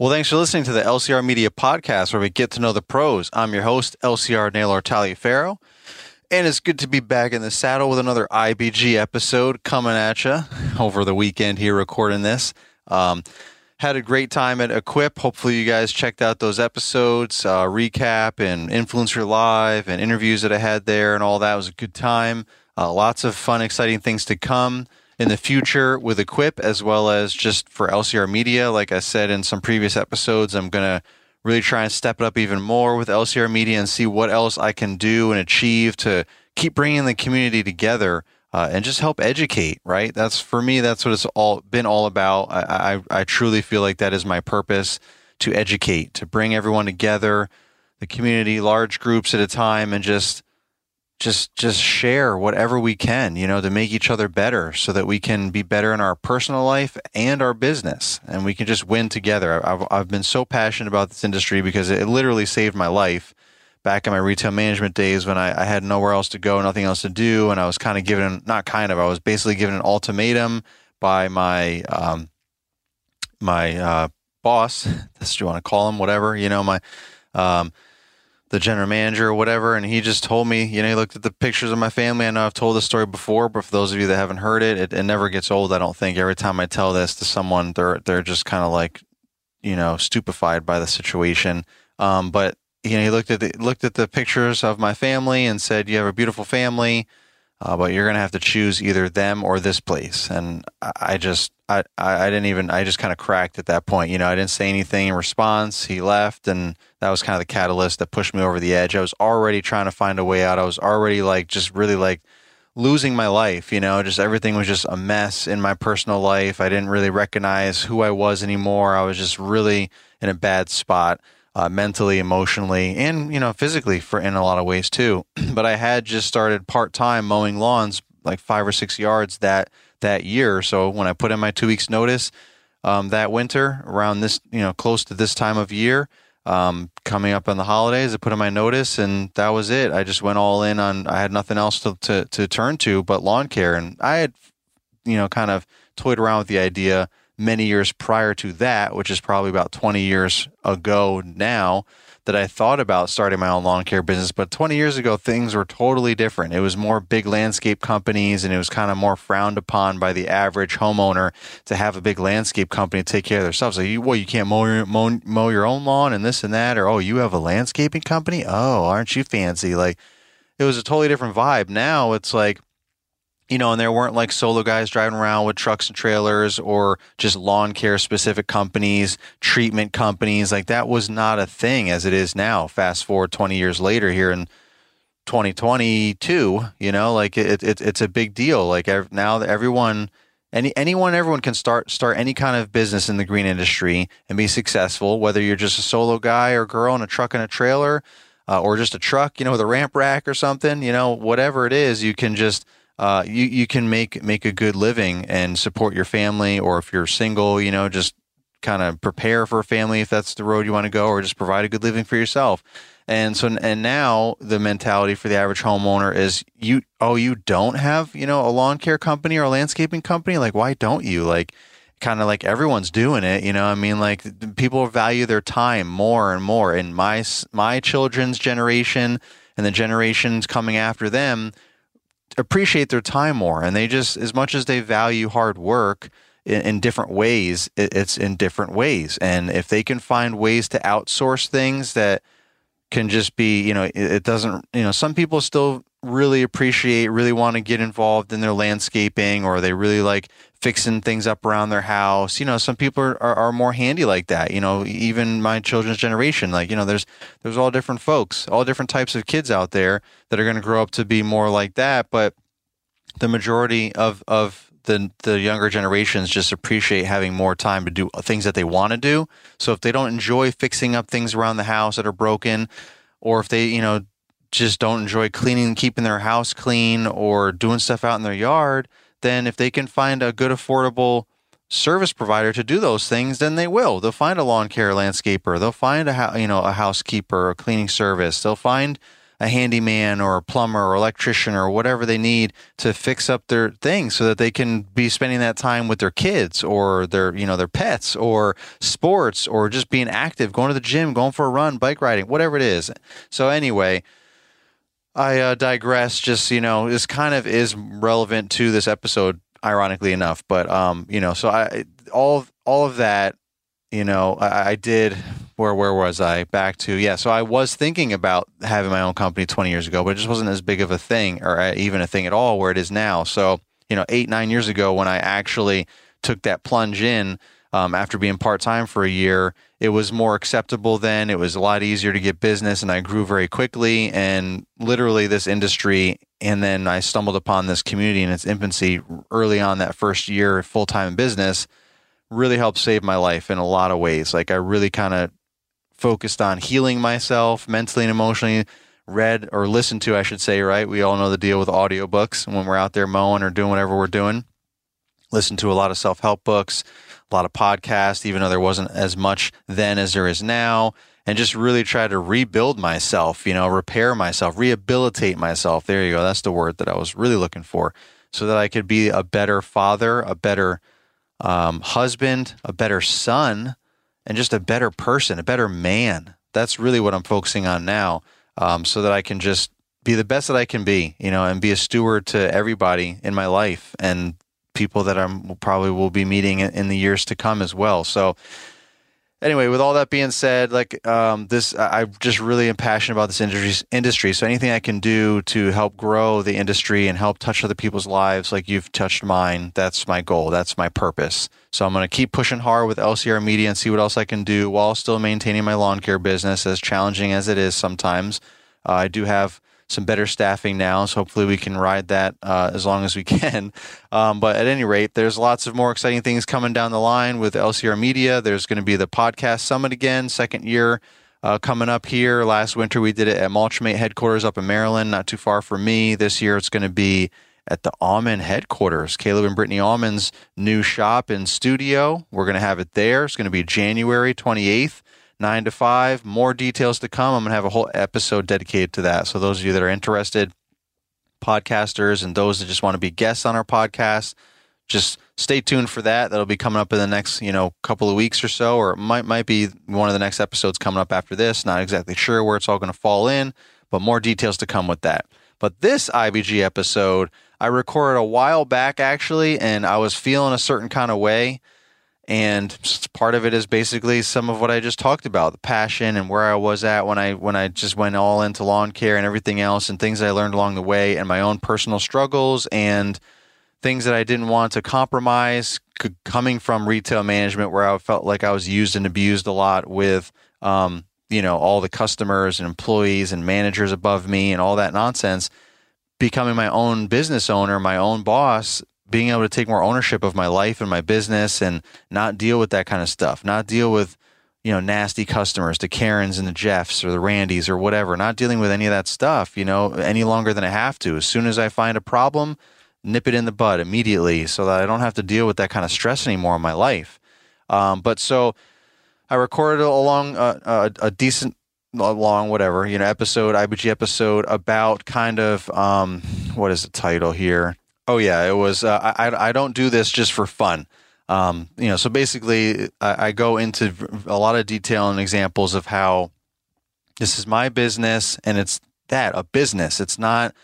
Well, thanks for listening to the LCR Media Podcast, where we get to know the pros. I'm your host, LCR Naylor Taliaferro, and it's good to be back in the saddle with another IBG episode coming at you over the weekend here recording this. Um, had a great time at Equip. Hopefully, you guys checked out those episodes, uh, recap and Influencer Live and interviews that I had there and all that. It was a good time. Uh, lots of fun, exciting things to come in the future with Equip as well as just for LCR Media. Like I said in some previous episodes, I'm going to really try and step it up even more with LCR Media and see what else I can do and achieve to keep bringing the community together. Uh, and just help educate, right? That's for me. That's what it's all been all about. I, I, I truly feel like that is my purpose to educate, to bring everyone together, the community, large groups at a time, and just just just share whatever we can you know to make each other better so that we can be better in our personal life and our business. And we can just win together. I've, I've been so passionate about this industry because it literally saved my life back in my retail management days when I, I had nowhere else to go nothing else to do. And i was kind of given not kind of i was basically given an ultimatum by my um, my uh, boss that's what you want to call him whatever you know my um, the general manager or whatever, and he just told me, you know, he looked at the pictures of my family. I know I've told this story before, but for those of you that haven't heard it, it, it never gets old. I don't think. Every time I tell this to someone, they're they're just kind of like, you know, stupefied by the situation. Um, but you know, he looked at the looked at the pictures of my family and said, "You have a beautiful family, uh, but you're gonna have to choose either them or this place." And I just I, I didn't even I just kind of cracked at that point. You know, I didn't say anything in response. He left, and that was kind of the catalyst that pushed me over the edge. I was already trying to find a way out. I was already like just really like losing my life. You know, just everything was just a mess in my personal life. I didn't really recognize who I was anymore. I was just really in a bad spot. Uh, mentally, emotionally, and you know, physically, for in a lot of ways too. but I had just started part time mowing lawns, like five or six yards that that year. So when I put in my two weeks notice um, that winter, around this, you know, close to this time of year, um, coming up on the holidays, I put in my notice, and that was it. I just went all in on. I had nothing else to to, to turn to but lawn care, and I had, you know, kind of toyed around with the idea many years prior to that, which is probably about 20 years ago now that I thought about starting my own lawn care business. But 20 years ago, things were totally different. It was more big landscape companies and it was kind of more frowned upon by the average homeowner to have a big landscape company take care of themselves. Like, you, well, you can't mow your, mow, mow your own lawn and this and that. Or, oh, you have a landscaping company? Oh, aren't you fancy? Like, it was a totally different vibe. Now it's like, you know, and there weren't like solo guys driving around with trucks and trailers or just lawn care specific companies, treatment companies. Like that was not a thing as it is now. Fast forward 20 years later here in 2022, you know, like it, it it's a big deal. Like now that everyone, any, anyone, everyone can start, start any kind of business in the green industry and be successful, whether you're just a solo guy or girl in a truck and a trailer, uh, or just a truck, you know, with a ramp rack or something, you know, whatever it is, you can just, uh, you you can make make a good living and support your family, or if you're single, you know, just kind of prepare for a family if that's the road you want to go, or just provide a good living for yourself. And so, and now the mentality for the average homeowner is you, oh, you don't have, you know, a lawn care company or a landscaping company. Like, why don't you? Like, kind of like everyone's doing it, you know. I mean, like people value their time more and more. In my my children's generation and the generations coming after them, appreciate their time more and they just as much as they value hard work in, in different ways it, it's in different ways. And if they can find ways to outsource things that can just be you know it, it doesn't you know some people still really appreciate really want to get involved in their landscaping or they really like fixing things up around their house. You know, some people are, are, are, more handy like that. You know, even my children's generation, like, you know, there's, there's all different folks, all different types of kids out there that are going to grow up to be more like that. But the majority of, of the, the younger generations just appreciate having more time to do things that they want to do. So if they don't enjoy fixing up things around the house that are broken, or if they, you know, just don't enjoy cleaning, keeping their house clean or doing stuff out in their yard, then if they can find a good, affordable service provider to do those things, then they will. They'll find a lawn care landscaper. They'll find a you know a housekeeper, a cleaning service. They'll find a handyman or a plumber or electrician or whatever they need to fix up their things so that they can be spending that time with their kids or their you know their pets or sports or just being active going to the gym going for a run bike riding whatever it is so anyway i uh, digress just you know this kind of is relevant to this episode ironically enough but um you know so i all all of that you know I, I did where where was I? Back to yeah. So I was thinking about having my own company 20 years ago, but it just wasn't as big of a thing, or uh, even a thing at all, where it is now. So you know, eight nine years ago, when I actually took that plunge in um, after being part time for a year, it was more acceptable then. It was a lot easier to get business, and I grew very quickly. And literally, this industry, and then I stumbled upon this community in its infancy early on that first year full time business. Really helped save my life in a lot of ways. Like I really kind of focused on healing myself mentally and emotionally read or listened to i should say right we all know the deal with audiobooks when we're out there mowing or doing whatever we're doing listen to a lot of self-help books a lot of podcasts even though there wasn't as much then as there is now and just really try to rebuild myself you know repair myself rehabilitate myself there you go that's the word that i was really looking for so that i could be a better father a better um, husband a better son and just a better person, a better man. That's really what I'm focusing on now, um, so that I can just be the best that I can be, you know, and be a steward to everybody in my life and people that I'm probably will be meeting in the years to come as well. So anyway, with all that being said, like um, this, I just really am passionate about this industry. Industry, so anything I can do to help grow the industry and help touch other people's lives, like you've touched mine, that's my goal. That's my purpose. So I'm going to keep pushing hard with LCR Media and see what else I can do while still maintaining my lawn care business, as challenging as it is sometimes. Uh, I do have some better staffing now. So hopefully we can ride that uh, as long as we can. Um, but at any rate, there's lots of more exciting things coming down the line with LCR Media. There's going to be the podcast summit again, second year. Uh, coming up here. Last winter, we did it at Mulchmate headquarters up in Maryland, not too far from me. This year, it's going to be at the Almond headquarters, Caleb and Brittany Almond's new shop and studio. We're going to have it there. It's going to be January 28th nine to five. More details to come. I'm going to have a whole episode dedicated to that. So, those of you that are interested, podcasters, and those that just want to be guests on our podcast, just stay tuned for that. That'll be coming up in the next, you know, couple of weeks or so, or it might might be one of the next episodes coming up after this. Not exactly sure where it's all going to fall in, but more details to come with that. But this IBG episode, I recorded a while back actually, and I was feeling a certain kind of way and part of it is basically some of what I just talked about the passion and where I was at when I when I just went all into lawn care and everything else and things I learned along the way and my own personal struggles and things that I didn't want to compromise coming from retail management where I felt like I was used and abused a lot with um, you know all the customers and employees and managers above me and all that nonsense becoming my own business owner my own boss being able to take more ownership of my life and my business and not deal with that kind of stuff, not deal with, you know, nasty customers, the Karens and the Jeffs or the Randys or whatever, not dealing with any of that stuff, you know, any longer than I have to. As soon as I find a problem, nip it in the bud immediately so that I don't have to deal with that kind of stress anymore in my life. Um, but so I recorded along a, a, a decent long whatever you know episode ibg episode about kind of um what is the title here Oh yeah, it was. Uh, I I don't do this just for fun. Um, you know, so basically, I, I go into a lot of detail and examples of how this is my business, and it's that a business. It's not,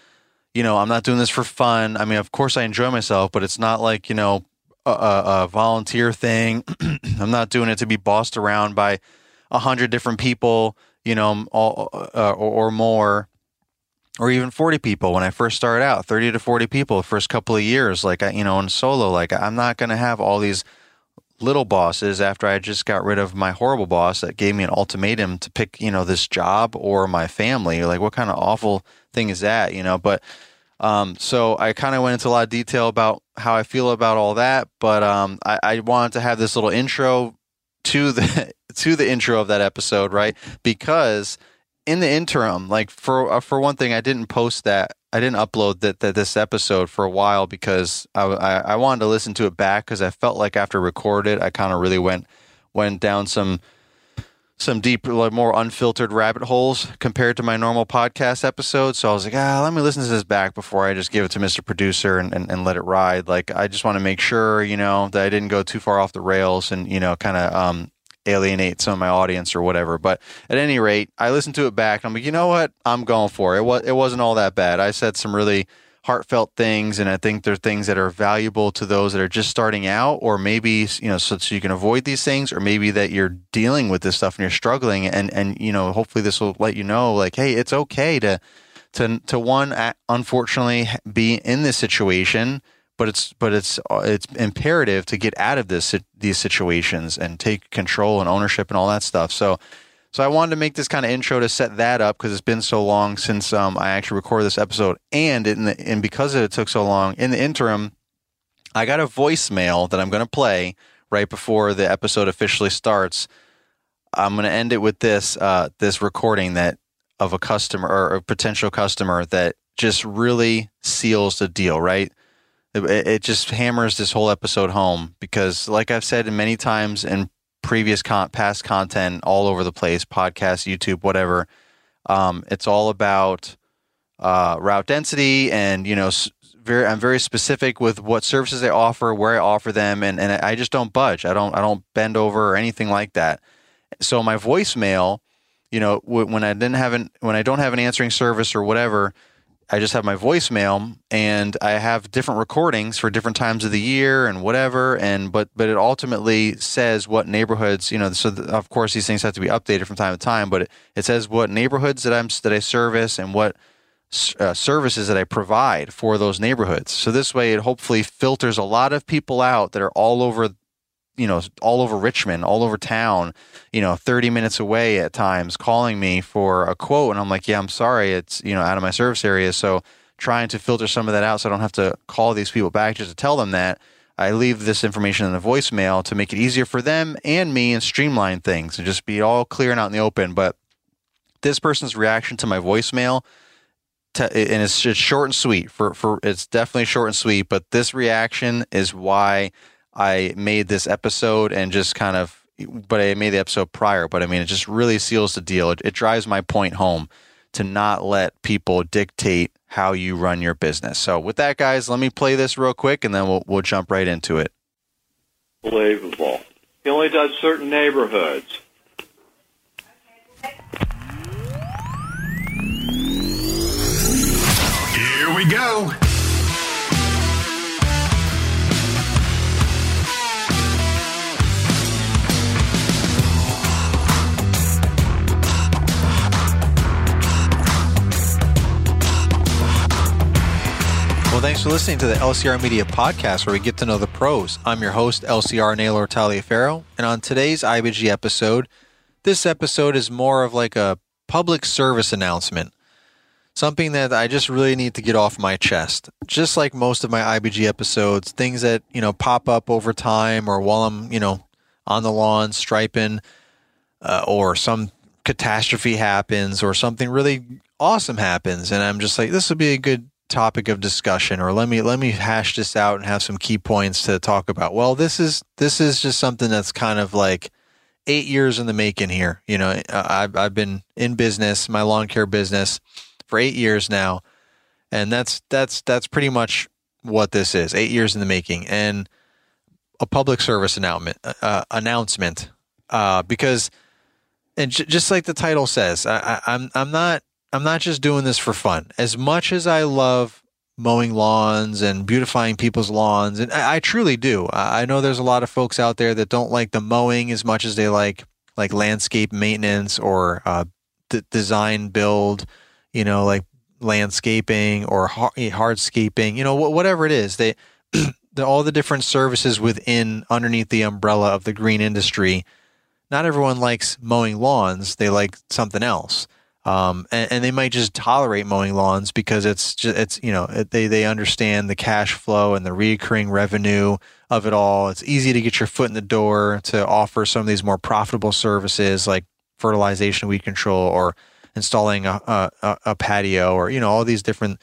you know, I'm not doing this for fun. I mean, of course, I enjoy myself, but it's not like you know a, a volunteer thing. I'm not doing it to be bossed around by a hundred different people, you know, all, uh, or, or more or even 40 people when I first started out, 30 to 40 people first couple of years, like, I, you know, in solo, like I'm not going to have all these little bosses after I just got rid of my horrible boss that gave me an ultimatum to pick, you know, this job or my family. Like, what kind of awful thing is that, you know? But, um, so I kind of went into a lot of detail about how I feel about all that, but, um, I, I wanted to have this little intro to the, to the intro of that episode, right? Because, in the interim, like for uh, for one thing, I didn't post that. I didn't upload that, that this episode for a while because I, I, I wanted to listen to it back because I felt like after recorded, I kind of really went went down some some deep, like more unfiltered rabbit holes compared to my normal podcast episode. So I was like, ah, let me listen to this back before I just give it to Mr. Producer and, and, and let it ride. Like, I just want to make sure, you know, that I didn't go too far off the rails and, you know, kind of um, alienate some of my audience or whatever. But at any rate, I listened to it back. I'm like, you know what? I'm going for it. It, was, it wasn't all that bad. I said some really heartfelt things and i think they're things that are valuable to those that are just starting out or maybe you know so, so you can avoid these things or maybe that you're dealing with this stuff and you're struggling and and you know hopefully this will let you know like hey it's okay to to to one unfortunately be in this situation but it's but it's it's imperative to get out of this these situations and take control and ownership and all that stuff so so I wanted to make this kind of intro to set that up because it's been so long since um, I actually recorded this episode, and in the, and because it took so long, in the interim, I got a voicemail that I'm going to play right before the episode officially starts. I'm going to end it with this uh, this recording that of a customer or a potential customer that just really seals the deal. Right, it, it just hammers this whole episode home because, like I've said many times in previous con- past content all over the place, podcast, YouTube, whatever. Um, it's all about uh, route density, and you know, very I'm very specific with what services I offer, where I offer them, and and I just don't budge. I don't I don't bend over or anything like that. So my voicemail, you know, when I didn't have an when I don't have an answering service or whatever, I just have my voicemail and I have different recordings for different times of the year and whatever. And but but it ultimately says what neighborhoods you know. So the, of course these things have to be updated from time to time. But it, it says what neighborhoods that I'm that I service and what uh, services that I provide for those neighborhoods. So this way it hopefully filters a lot of people out that are all over you know, all over Richmond, all over town, you know, 30 minutes away at times calling me for a quote. And I'm like, yeah, I'm sorry. It's, you know, out of my service area. So trying to filter some of that out so I don't have to call these people back just to tell them that. I leave this information in the voicemail to make it easier for them and me and streamline things and just be all clear and out in the open. But this person's reaction to my voicemail, to, and it's, it's short and sweet for, for, it's definitely short and sweet, but this reaction is why I made this episode and just kind of, but I made the episode prior. But I mean, it just really seals the deal. It, it drives my point home to not let people dictate how you run your business. So with that, guys, let me play this real quick, and then we'll we'll jump right into it. Unbelievable. He only does certain neighborhoods. Here we go. Well, thanks for listening to the LCR Media Podcast, where we get to know the pros. I'm your host, LCR Naylor Taliaferro, and on today's IBG episode, this episode is more of like a public service announcement, something that I just really need to get off my chest. Just like most of my IBG episodes, things that you know pop up over time, or while I'm you know on the lawn striping, uh, or some catastrophe happens, or something really awesome happens, and I'm just like, this would be a good topic of discussion or let me let me hash this out and have some key points to talk about. Well this is this is just something that's kind of like eight years in the making here. You know i've, I've been in business my lawn care business for eight years now. And that's that's that's pretty much what this is eight years in the making. And a public service announcement uh, announcement uh, because and j- just like the title says I, I, I'm I'm not I'm not just doing this for fun. As much as I love mowing lawns and beautifying people's lawns, and I, I truly do. I know there's a lot of folks out there that don't like the mowing as much as they like like landscape maintenance or uh, d- design build. You know, like landscaping or hardscaping. You know, whatever it is, they the, all the different services within underneath the umbrella of the green industry. Not everyone likes mowing lawns; they like something else. Um, and, and, they might just tolerate mowing lawns because it's just, it's, you know, they, they understand the cash flow and the recurring revenue of it all. It's easy to get your foot in the door to offer some of these more profitable services like fertilization, weed control, or installing a, a, a patio or, you know, all these different,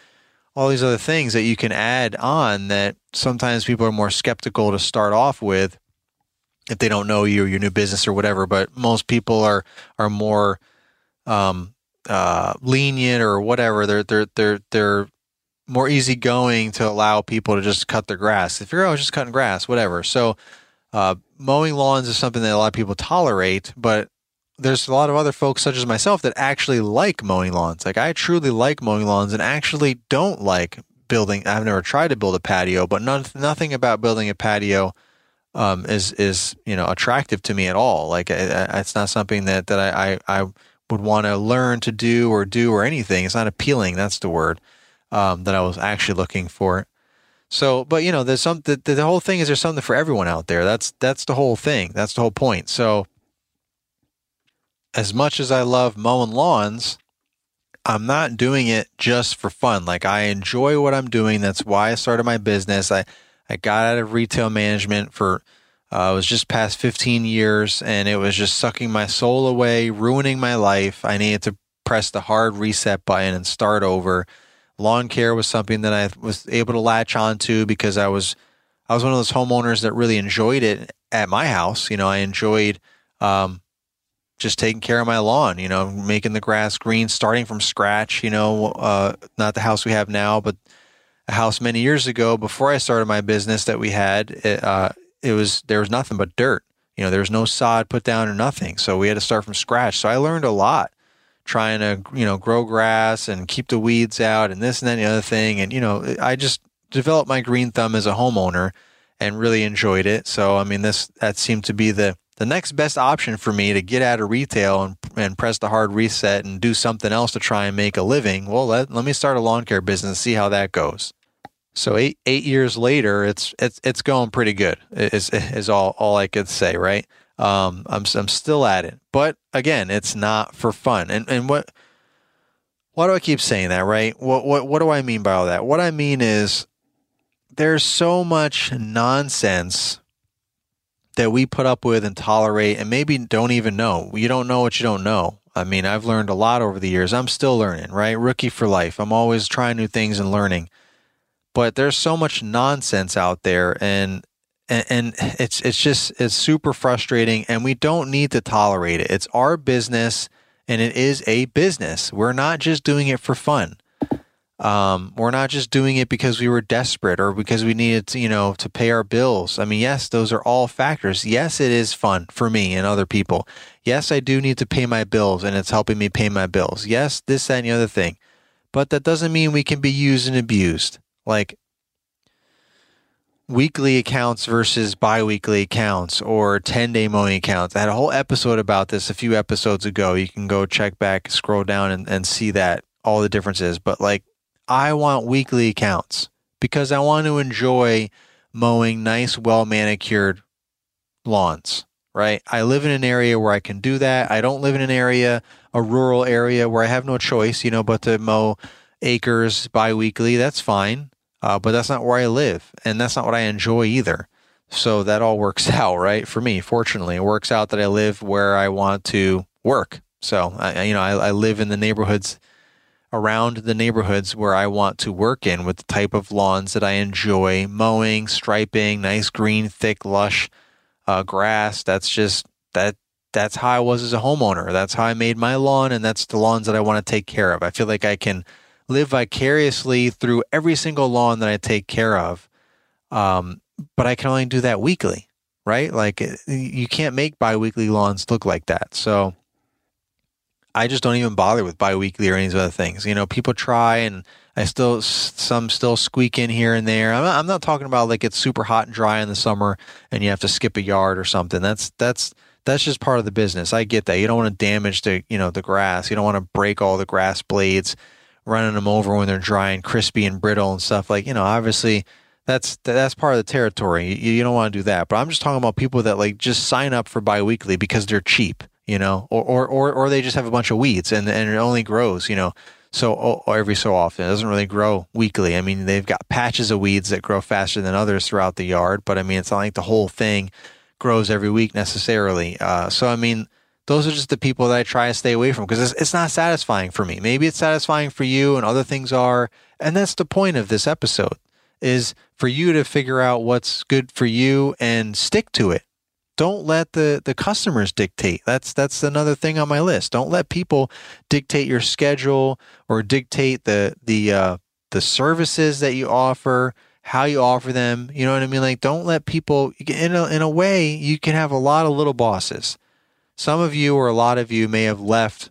all these other things that you can add on that sometimes people are more skeptical to start off with if they don't know you or your new business or whatever. But most people are are more um, uh, lenient or whatever. They're they're they're they're more easygoing to allow people to just cut their grass. If you're oh just cutting grass, whatever. So uh, mowing lawns is something that a lot of people tolerate, but there's a lot of other folks such as myself that actually like mowing lawns. Like I truly like mowing lawns and actually don't like building. I've never tried to build a patio, but none, nothing about building a patio um, is is you know attractive to me at all. Like it's not something that that I I, I would want to learn to do or do or anything. It's not appealing. That's the word um, that I was actually looking for. So, but you know, there's some the, the whole thing is there's something for everyone out there. That's that's the whole thing. That's the whole point. So, as much as I love mowing lawns, I'm not doing it just for fun. Like I enjoy what I'm doing. That's why I started my business. I I got out of retail management for uh, it was just past 15 years, and it was just sucking my soul away, ruining my life. I needed to press the hard reset button and start over lawn care was something that I was able to latch onto because I was I was one of those homeowners that really enjoyed it at my house. You know, I enjoyed um, just taking care of my lawn. You know, making the grass green, starting from scratch. You know, uh, not the house we have now, but a house many years ago before I started my business that we had. Uh, it was there was nothing but dirt. You know, there was no sod put down or nothing, so we had to start from scratch. So I learned a lot trying to you know grow grass and keep the weeds out and this and that and the other thing. And you know i just developed my green thumb as a homeowner and really enjoyed it. So i mean this that seemed to be the the next best option for me to get out of retail and, and press the hard reset and do something else to try and make a living. Well let, let me start a lawn care business and see how that goes so eight eight years later it's it's it's going pretty good is is all all i could say right um, I'm I'm still at it, but again, it's not for fun. And and what why do I keep saying that? Right? What what what do I mean by all that? What I mean is there's so much nonsense that we put up with and tolerate, and maybe don't even know. You don't know what you don't know. I mean, I've learned a lot over the years. I'm still learning, right? Rookie for life. I'm always trying new things and learning. But there's so much nonsense out there, and and, it's it's just it's super frustrating and we don't need to tolerate it it's our business and it is a business we're not just doing it for fun um, we're not just doing it because we were desperate or because we needed to, you know, to pay our bills. I mean, yes, those are all factors. Yes, it is fun for me and other people. Yes, I do need to pay my bills and it's helping me pay my bills. Yes, this, that, and the other thing. But that doesn't mean we can be used and abused. Like, weekly accounts versus bi-weekly accounts or 10 day mowing accounts. I had a whole episode about this a few episodes ago. You can go check back, scroll down and, and see that all the differences. But like I want weekly accounts because I want to enjoy mowing nice, well manicured lawns, right? I live in an area where I can do that. I don't live in an area, a rural area where I have no choice, you know, but to mow acres bi-weekly. That's fine uh, but that's not where I live, and that's not what I enjoy either. So that all works out, right? For me, fortunately, it works out that I live where I want to work. So I, you know, I, I live in the neighborhoods around the neighborhoods where I want to work in with the type of lawns that I enjoy mowing, striping, nice green, thick, lush uh, grass. That's just that. That's how I was as a homeowner. That's how I made my lawn, and that's the lawns that I want to take care of. I feel like I can live vicariously through every single lawn that I take care of. Um, but I can only do that weekly, right? Like you can't make biweekly lawns look like that. So I just don't even bother with biweekly or any of those other things. You know, people try and I still, some still squeak in here and there. I'm not, I'm not talking about like it's super hot and dry in the summer and you have to skip a yard or something. That's, that's, that's just part of the business. I get that. You don't want to damage the, you know, the grass. You don't want to break all the grass blades running them over when they're dry and crispy and brittle and stuff. Like, you know, obviously that's that's part of the territory. You, you don't want to do that. But I'm just talking about people that like just sign up for biweekly because they're cheap, you know, or or or, or they just have a bunch of weeds and and it only grows, you know. So every so often, it doesn't really grow weekly. I mean, they've got patches of weeds that grow faster than others throughout the yard, but I mean, it's not like the whole thing grows every week necessarily. Uh, so I mean, those are just the people that I try to stay away from because it's, it's not satisfying for me. Maybe it's satisfying for you and other things are. And that's the point of this episode is for you to figure out what's good for you and stick to it. don't let the the customers dictate that's that's another thing on my list don't let people dictate your schedule or dictate the the uh the services that you offer how you offer them you know what i mean like don't let people in a, in a way you can have a lot of little bosses some of you or a lot of you may have left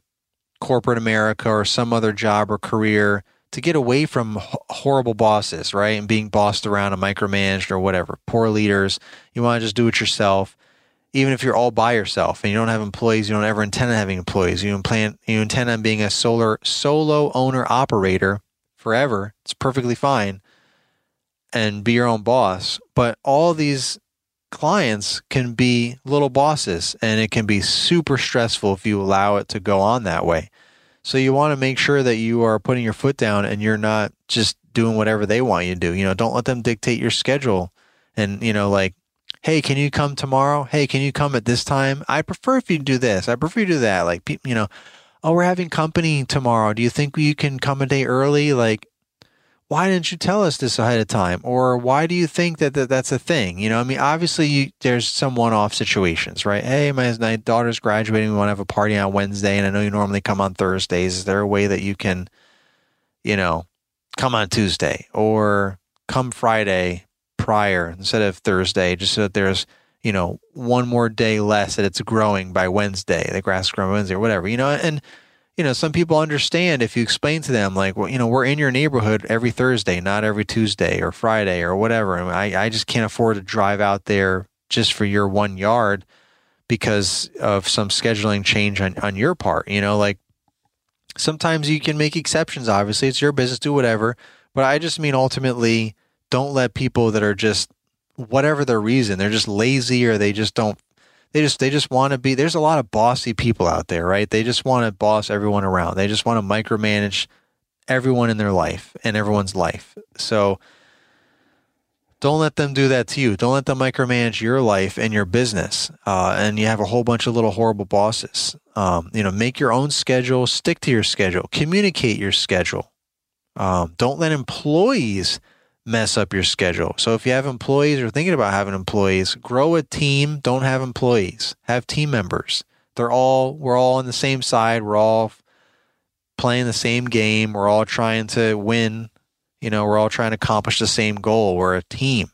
corporate america or some other job or career to get away from horrible bosses right and being bossed around and micromanaged or whatever poor leaders you want to just do it yourself even if you're all by yourself and you don't have employees, you don't ever intend on having employees. You plan you intend on being a solar solo owner operator forever. It's perfectly fine and be your own boss. But all these clients can be little bosses and it can be super stressful if you allow it to go on that way. So you want to make sure that you are putting your foot down and you're not just doing whatever they want you to do. You know, don't let them dictate your schedule and, you know, like hey, can you come tomorrow? Hey, can you come at this time? I prefer if you do this. I prefer you do that. Like, you know, oh, we're having company tomorrow. Do you think you can come a day early? Like, why didn't you tell us this ahead of time? Or why do you think that, that that's a thing? You know, I mean, obviously, you, there's some one off situations, right? Hey, my, my daughter's graduating. We want to have a party on Wednesday, and I know you normally come on Thursdays. Is there a way that you can, you know, come on Tuesday or come Friday prior instead of Thursday, just so that there's you know one more day less that it's growing by Wednesday, the grass growing Wednesday or whatever, you know, and you know some people understand if you explain to them like well you know we're in your neighborhood every Thursday, not every Tuesday or Friday or whatever, and I I just can't afford to drive out there just for your one yard because of some scheduling change on, on your part, you know, like sometimes you can make exceptions. Obviously it's your business do whatever. But i just mean ultimately don't let people that are just whatever their reason, they're just lazy or they just don't they just they just want to be there's a lot of bossy people out there, right? They just want to boss everyone around. They just want to micromanage everyone in their life and everyone's life. So don't let them do that to you. Don't let them micromanage your life and your business. Uh, and you have a whole bunch of little horrible bosses. Um, you know, make your own schedule, stick to your schedule, communicate your schedule. Um, don't let employees mess up your schedule. So if you have employees or thinking about having employees, grow a team. Don't have employees. Have team members. They're all we're all on the same side. We're all playing the same game. We're all trying to win. You know, we're all trying to accomplish the same goal. We're a team.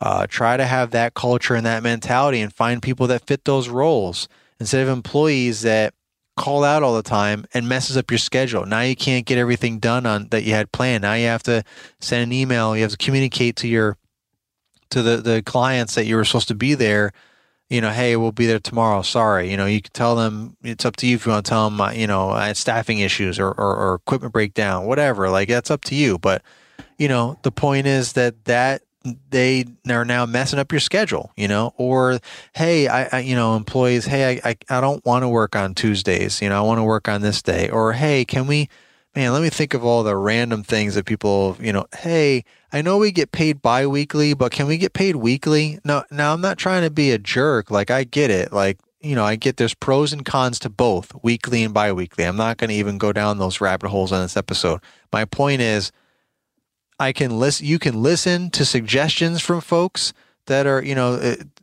Uh, try to have that culture and that mentality and find people that fit those roles instead of employees that call out all the time and messes up your schedule. Now you can't get everything done on that you had planned. Now you have to send an email. You have to communicate to your to the the clients that you were supposed to be there. You know, hey, we'll be there tomorrow. Sorry. You know, you can tell them it's up to you if you want to tell them. Uh, you know, I had staffing issues or, or or equipment breakdown, whatever. Like that's up to you. But you know, the point is that that they are now messing up your schedule, you know, or, hey, I, I you know, employees, hey, I, I, I don't want to work on Tuesdays, you know, I want to work on this day, or, hey, can we, man, let me think of all the random things that people, you know, hey, I know we get paid biweekly, but can we get paid weekly? No, now I'm not trying to be a jerk. Like I get it. Like, you know, I get there's pros and cons to both weekly and biweekly. I'm not going to even go down those rabbit holes on this episode. My point is, I can listen. You can listen to suggestions from folks that are, you know,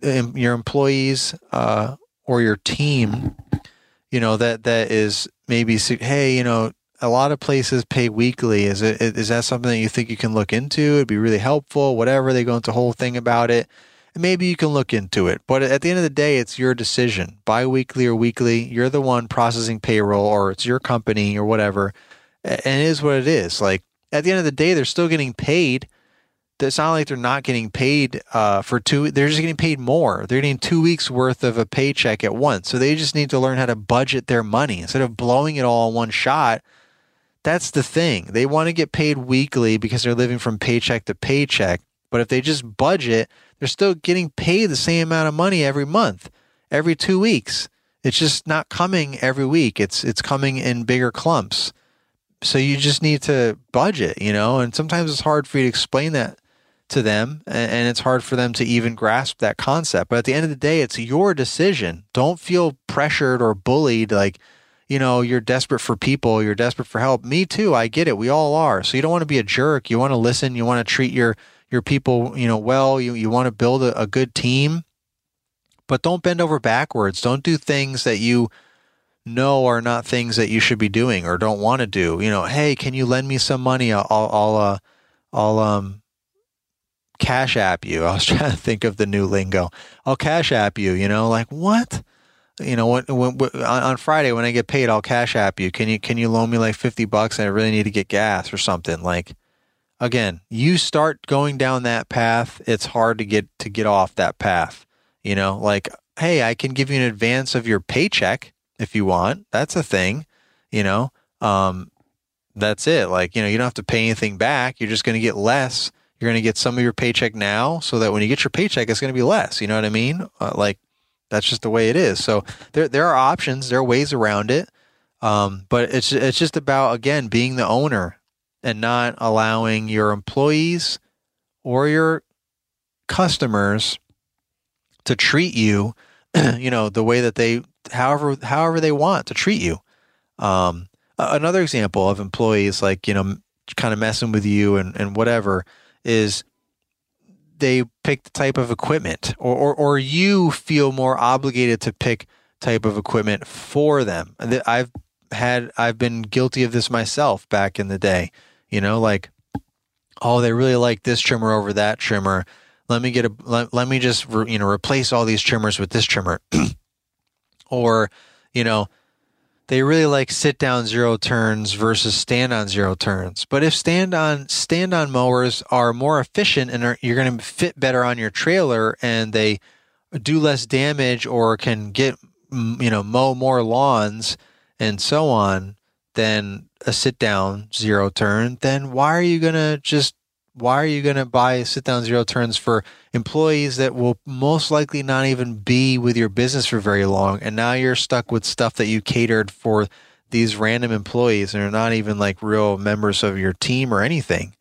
uh, your employees uh, or your team. You know that that is maybe hey, you know, a lot of places pay weekly. Is it is that something that you think you can look into? It'd be really helpful. Whatever they go into whole thing about it. And maybe you can look into it. But at the end of the day, it's your decision. Biweekly or weekly, you're the one processing payroll, or it's your company or whatever. And it is what it is. Like at the end of the day, they're still getting paid. It's not like they're not getting paid uh, for two. They're just getting paid more. They're getting two weeks worth of a paycheck at once. So they just need to learn how to budget their money instead of blowing it all in one shot. That's the thing. They want to get paid weekly because they're living from paycheck to paycheck. But if they just budget, they're still getting paid the same amount of money every month, every two weeks. It's just not coming every week. It's it's coming in bigger clumps. So you just need to budget, you know, and sometimes it's hard for you to explain that to them and, it's hard for them to even grasp that concept. But at the end of the day, it's your decision. Don't feel pressured or bullied like, you know, you're desperate for people, you're desperate for help. Me too, I get it. We all are. So you don't want to be a jerk. You want to listen, you want to treat your your people, you know, well, you you want to build a, a good team. but don't bend over backwards. Don't do things that you know are not things that you should be doing or don't want to do. You know, hey, can you lend me some money? I'll, I'll, uh, I'll, um, cash app you. I was trying to think of the new lingo. I'll cash app you, you know, like what? You know, when, when, when on Friday when I get paid, I'll cash app you. Can you can you loan me like fifty bucks? I really need to get gas or something. Like, again, you start going down that path, it's hard to get to get off that path. You know, like, hey, I can give you an advance of your paycheck if you want. That's a thing. You know, um, that's it. Like, you know, you don't have to pay anything back. You're just going to get less you're going to get some of your paycheck now so that when you get your paycheck, it's going to be less. You know what I mean? Uh, like that's just the way it is. So there, there are options, there are ways around it. Um, but it's, it's just about, again, being the owner and not allowing your employees or your customers to treat you, you know, the way that they, however, however they want to treat you. Um, another example of employees like, you know, kind of messing with you and, and whatever is they pick the type of equipment or, or, or you feel more obligated to pick type of equipment for them. I've had, I've been guilty of this myself back in the day, you know, like, oh, they really like this trimmer over that trimmer. Let me get a, let, let me just, re, you know, replace all these trimmers with this trimmer. or, you know, they really like sit down zero turns versus stand on zero turns. But if stand on stand on mowers are more efficient and are, you're going to fit better on your trailer and they do less damage or can get you know mow more lawns and so on than a sit down zero turn, then why are you going to just why are you going to buy sit down zero turns for employees that will most likely not even be with your business for very long? And now you're stuck with stuff that you catered for these random employees and are not even like real members of your team or anything.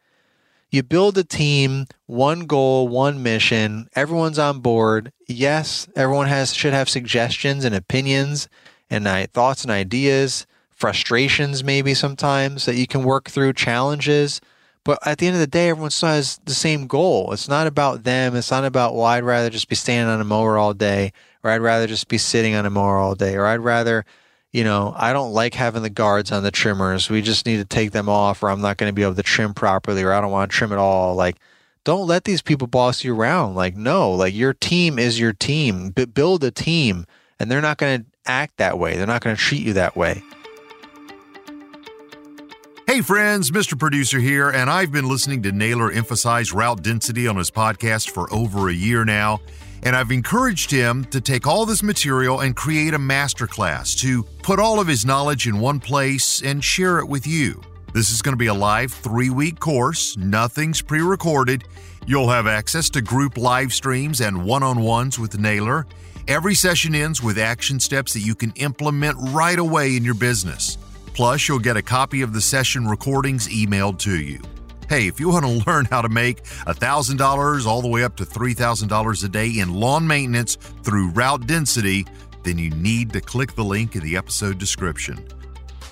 You build a team one goal one mission everyone's on board. Yes everyone has should have suggestions and opinions and thoughts and ideas frustrations maybe sometimes that you can work through challenges but at the end of the day, everyone still has the same goal. It's not about them. It's not about, well, I'd rather just be standing on a mower all day, or I'd rather just be sitting on a mower all day, or I'd rather, you know, I don't like having the guards on the trimmers. We just need to take them off, or I'm not going to be able to trim properly, or I don't want to trim at all. Like, don't let these people boss you around. Like, no, like your team is your team. B- build a team, and they're not going to act that way. They're not going to treat you that way. Hey friends, Mr. Producer here, and I've been listening to Naylor emphasize route density on his podcast for over a year now. And I've encouraged him to take all this material and create a masterclass to put all of his knowledge in one place and share it with you. This is going to be a live three week course, nothing's pre recorded. You'll have access to group live streams and one on ones with Naylor. Every session ends with action steps that you can implement right away in your business. Plus, you'll get a copy of the session recordings emailed to you. Hey, if you want to learn how to make $1,000 all the way up to $3,000 a day in lawn maintenance through route density, then you need to click the link in the episode description.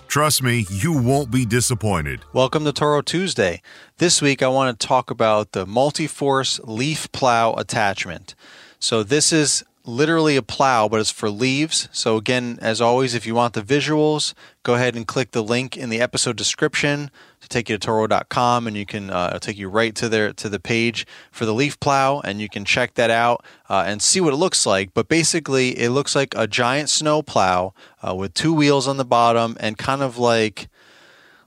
Trust me, you won't be disappointed. Welcome to Toro Tuesday. This week I want to talk about the Multi-Force leaf plow attachment. So this is literally a plow, but it's for leaves. So, again, as always, if you want the visuals, go ahead and click the link in the episode description to take you to Toro.com, and you can uh, take you right to their to the page for the leaf plow, and you can check that out uh, and see what it looks like. But basically, it looks like a giant snow plow uh, with two wheels on the bottom and kind of like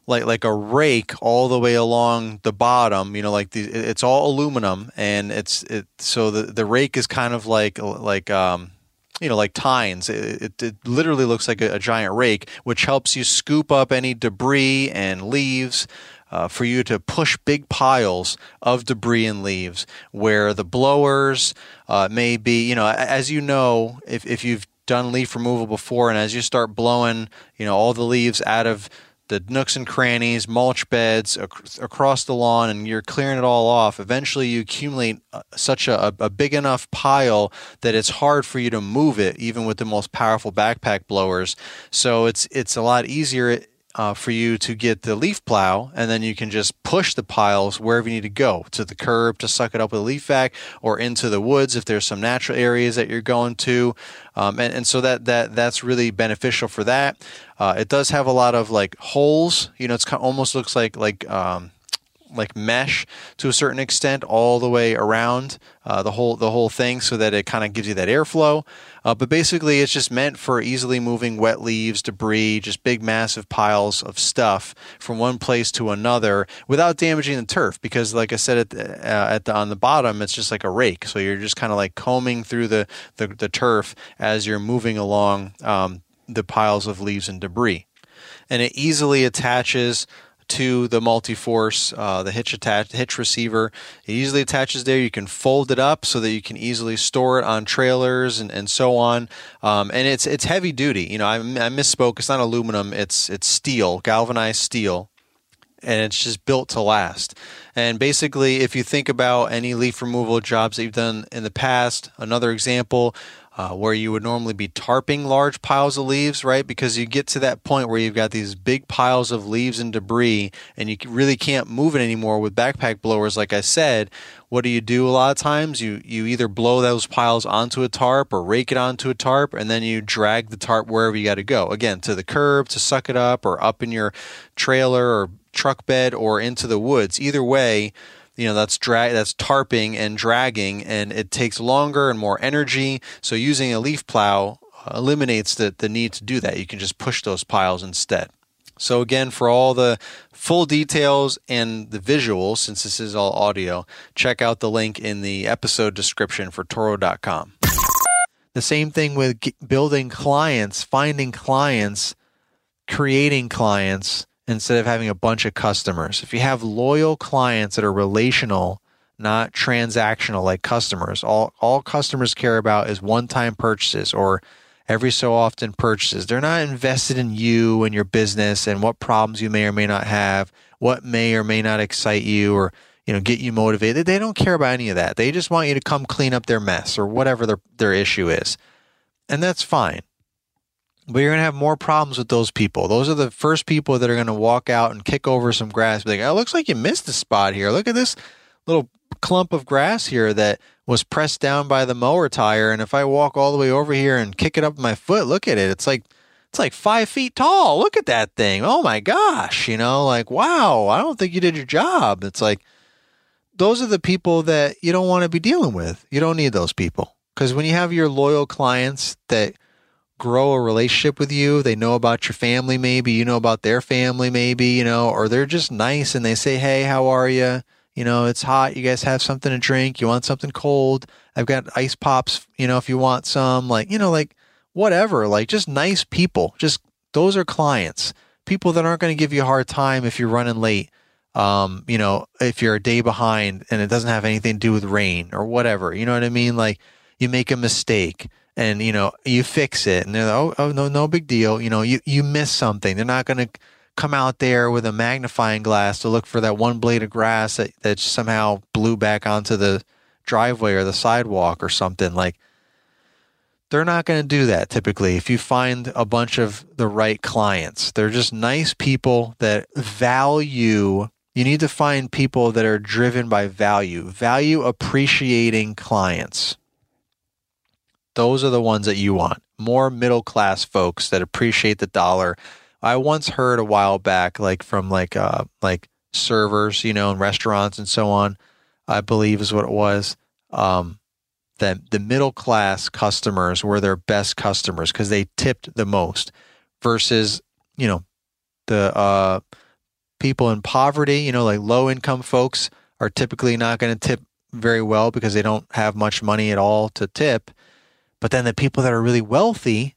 like like a rake all the way along the bottom. You know, like the, it's all aluminum, and it's it. So the the rake is kind of like like um you know like tines. It, it, it literally looks like a, a, giant rake, which helps you scoop up any debris and leaves. Uh, for you to push big piles of debris and leaves where the blowers uh, may be, you know, as you know, if, if you've done leaf removal before and as you start blowing, you know, all the leaves out of the nooks and crannies, mulch beds ac- across the lawn, and you're clearing it all off, eventually you accumulate uh, such a, a, big enough pile that it's hard for you to move it, even with the most powerful backpack blowers. So it's it's a lot easier uh, for you to get the leaf plow, and then you can just push the piles wherever you need to go to the curb to suck it up with a leaf vac, or into the woods if there's some natural areas that you're going to, um, and, and so that that that's really beneficial for that. Uh, it does have a lot of like holes. You know, it's kind of almost looks like like um, like mesh to a certain extent all the way around uh, the whole the whole thing so that it kind of gives you that airflow. Uh, but basically it's just meant for easily moving wet leaves debris just big massive piles of stuff from one place to another without damaging the turf because like i said at the, uh, at the on the bottom it's just like a rake. So you're just kind of like combing through the, the, the turf as you're moving along um, the piles of leaves and debris. And it easily attaches to the multi-force, uh, the hitch attach, hitch receiver. It easily attaches there. You can fold it up so that you can easily store it on trailers and, and so on. Um, and it's it's heavy duty. You know, I, I misspoke. It's not aluminum. It's it's steel, galvanized steel, and it's just built to last. And basically, if you think about any leaf removal jobs that you've done in the past, another example uh, where you would normally be tarping large piles of leaves, right? Because you get to that point where you've got these big piles of leaves and debris, and you really can't move it anymore with backpack blowers. Like I said, what do you do a lot of times? You you either blow those piles onto a tarp or rake it onto a tarp, and then you drag the tarp wherever you got to go. Again, to the curb to suck it up, or up in your trailer or truck bed, or into the woods. Either way you know that's drag that's tarping and dragging and it takes longer and more energy. So using a leaf plow eliminates the, the need to do that. You can just push those piles instead. So again for all the full details and the visuals since this is all audio check out the link in the episode description for toro.com the same thing with building clients finding clients creating clients instead of having a bunch of customers. If you have loyal clients that are relational, not transactional like customers, all, all customers care about is one time purchases or every so often purchases. They're not invested in you and your business and what problems you may or may not have, what may or may not excite you or you know get you motivated. They don't care about any of that. They just want you to come clean up their mess or whatever their their issue is. And that's fine. But you're going to have more problems with those people. Those are the first people that are going to walk out and kick over some grass. Be like, oh, looks like you missed a spot here. Look at this little clump of grass here that was pressed down by the mower tire. And if I walk all the way over here and kick it up with my foot, look at it. It's like, it's like five feet tall. Look at that thing. Oh my gosh. You know, like, wow, I don't think you did your job. It's like, those are the people that you don't want to be dealing with. You don't need those people. Because when you have your loyal clients that grow a relationship with you. They know about your family, maybe you know about their family, maybe you know, or they're just nice and they say, "Hey, how are you? You know, it's hot. You guys have something to drink. You want something cold? I've got ice pops. You know, if you want some, like you know, like whatever. Like just nice people. Just those are clients. People that aren't going to give you a hard time if you're running late. Um, you know, if you're a day behind and it doesn't have anything to do with rain or whatever. You know what I mean? Like you make a mistake and you know you fix it and they're like, oh, oh no no big deal you know you you miss something. They're not going to come out there with a magnifying glass to look for that one blade of grass that, that somehow blew back onto the driveway or the sidewalk or something like they're not going to do that typically if you find a bunch of the right clients. They're just nice people that value you need to find people that are driven by value value appreciating clients those are the ones that you want. More middle class folks that appreciate the dollar. I once heard a while back, like from like uh like servers, you know, in restaurants and so on. I believe is what it was. Um, that the middle class customers were their best customers because they tipped the most, versus you know the uh, people in poverty. You know, like low income folks are typically not going to tip very well because they don't have much money at all to tip. But then the people that are really wealthy,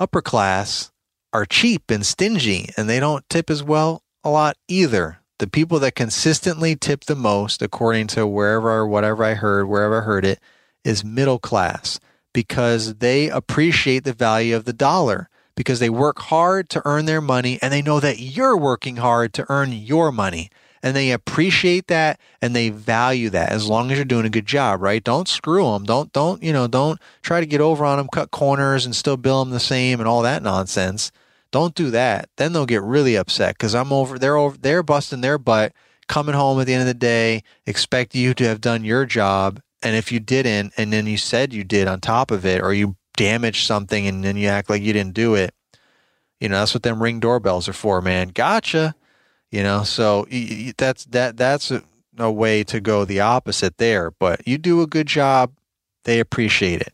upper class, are cheap and stingy and they don't tip as well a lot either. The people that consistently tip the most, according to wherever or whatever I heard, wherever I heard it, is middle class because they appreciate the value of the dollar because they work hard to earn their money and they know that you're working hard to earn your money and they appreciate that and they value that as long as you're doing a good job, right? Don't screw them. Don't, don't, you know, don't try to get over on them, cut corners and still bill them the same and all that nonsense. Don't do that. Then they'll get really upset because I'm over. They're over. They're busting their butt, coming home at the end of the day, expect you to have done your job, and if you didn't, and then you said you did on top of it, or you damaged something and then you act like you didn't do it, you know that's what them ring doorbells are for, man. Gotcha. You know, so that's that that's a, a way to go the opposite there. But you do a good job, they appreciate it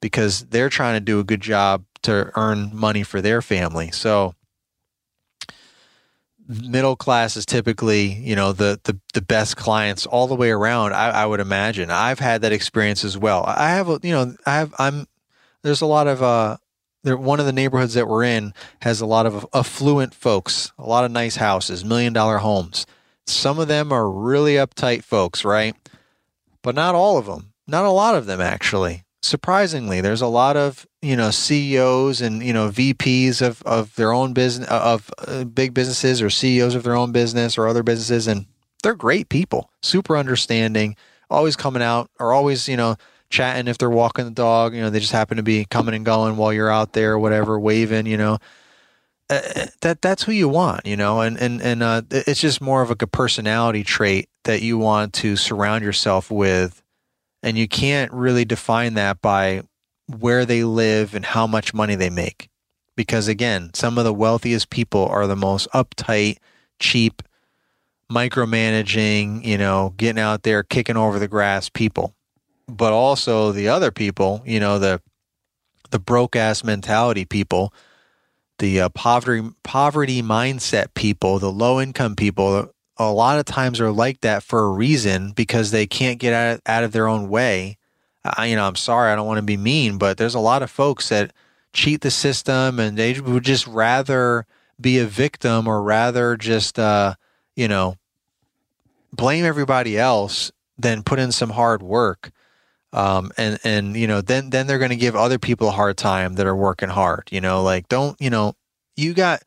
because they're trying to do a good job to earn money for their family. So middle class is typically, you know, the the, the best clients all the way around. I, I would imagine. I've had that experience as well. I have, a, you know, I have. I'm. There's a lot of. uh one of the neighborhoods that we're in has a lot of affluent folks, a lot of nice houses, million dollar homes. Some of them are really uptight folks, right? But not all of them. Not a lot of them, actually surprisingly, there's a lot of you know CEOs and you know VPs of of their own business of uh, big businesses or CEOs of their own business or other businesses, and they're great people, super understanding, always coming out or always you know chatting if they're walking the dog. You know, they just happen to be coming and going while you're out there, or whatever, waving. You know. Uh, that that's who you want, you know, and and and uh, it's just more of like a personality trait that you want to surround yourself with and you can't really define that by where they live and how much money they make. Because again, some of the wealthiest people are the most uptight, cheap, micromanaging, you know, getting out there kicking over the grass people. But also the other people, you know, the the broke ass mentality people, the uh, poverty poverty mindset people, the low income people a lot of times are like that for a reason because they can't get out of, out of their own way. I, you know, I'm sorry, I don't want to be mean, but there's a lot of folks that cheat the system and they would just rather be a victim or rather just, uh, you know, blame everybody else than put in some hard work. Um, and, and, you know, then, then they're going to give other people a hard time that are working hard, you know, like don't, you know, you got,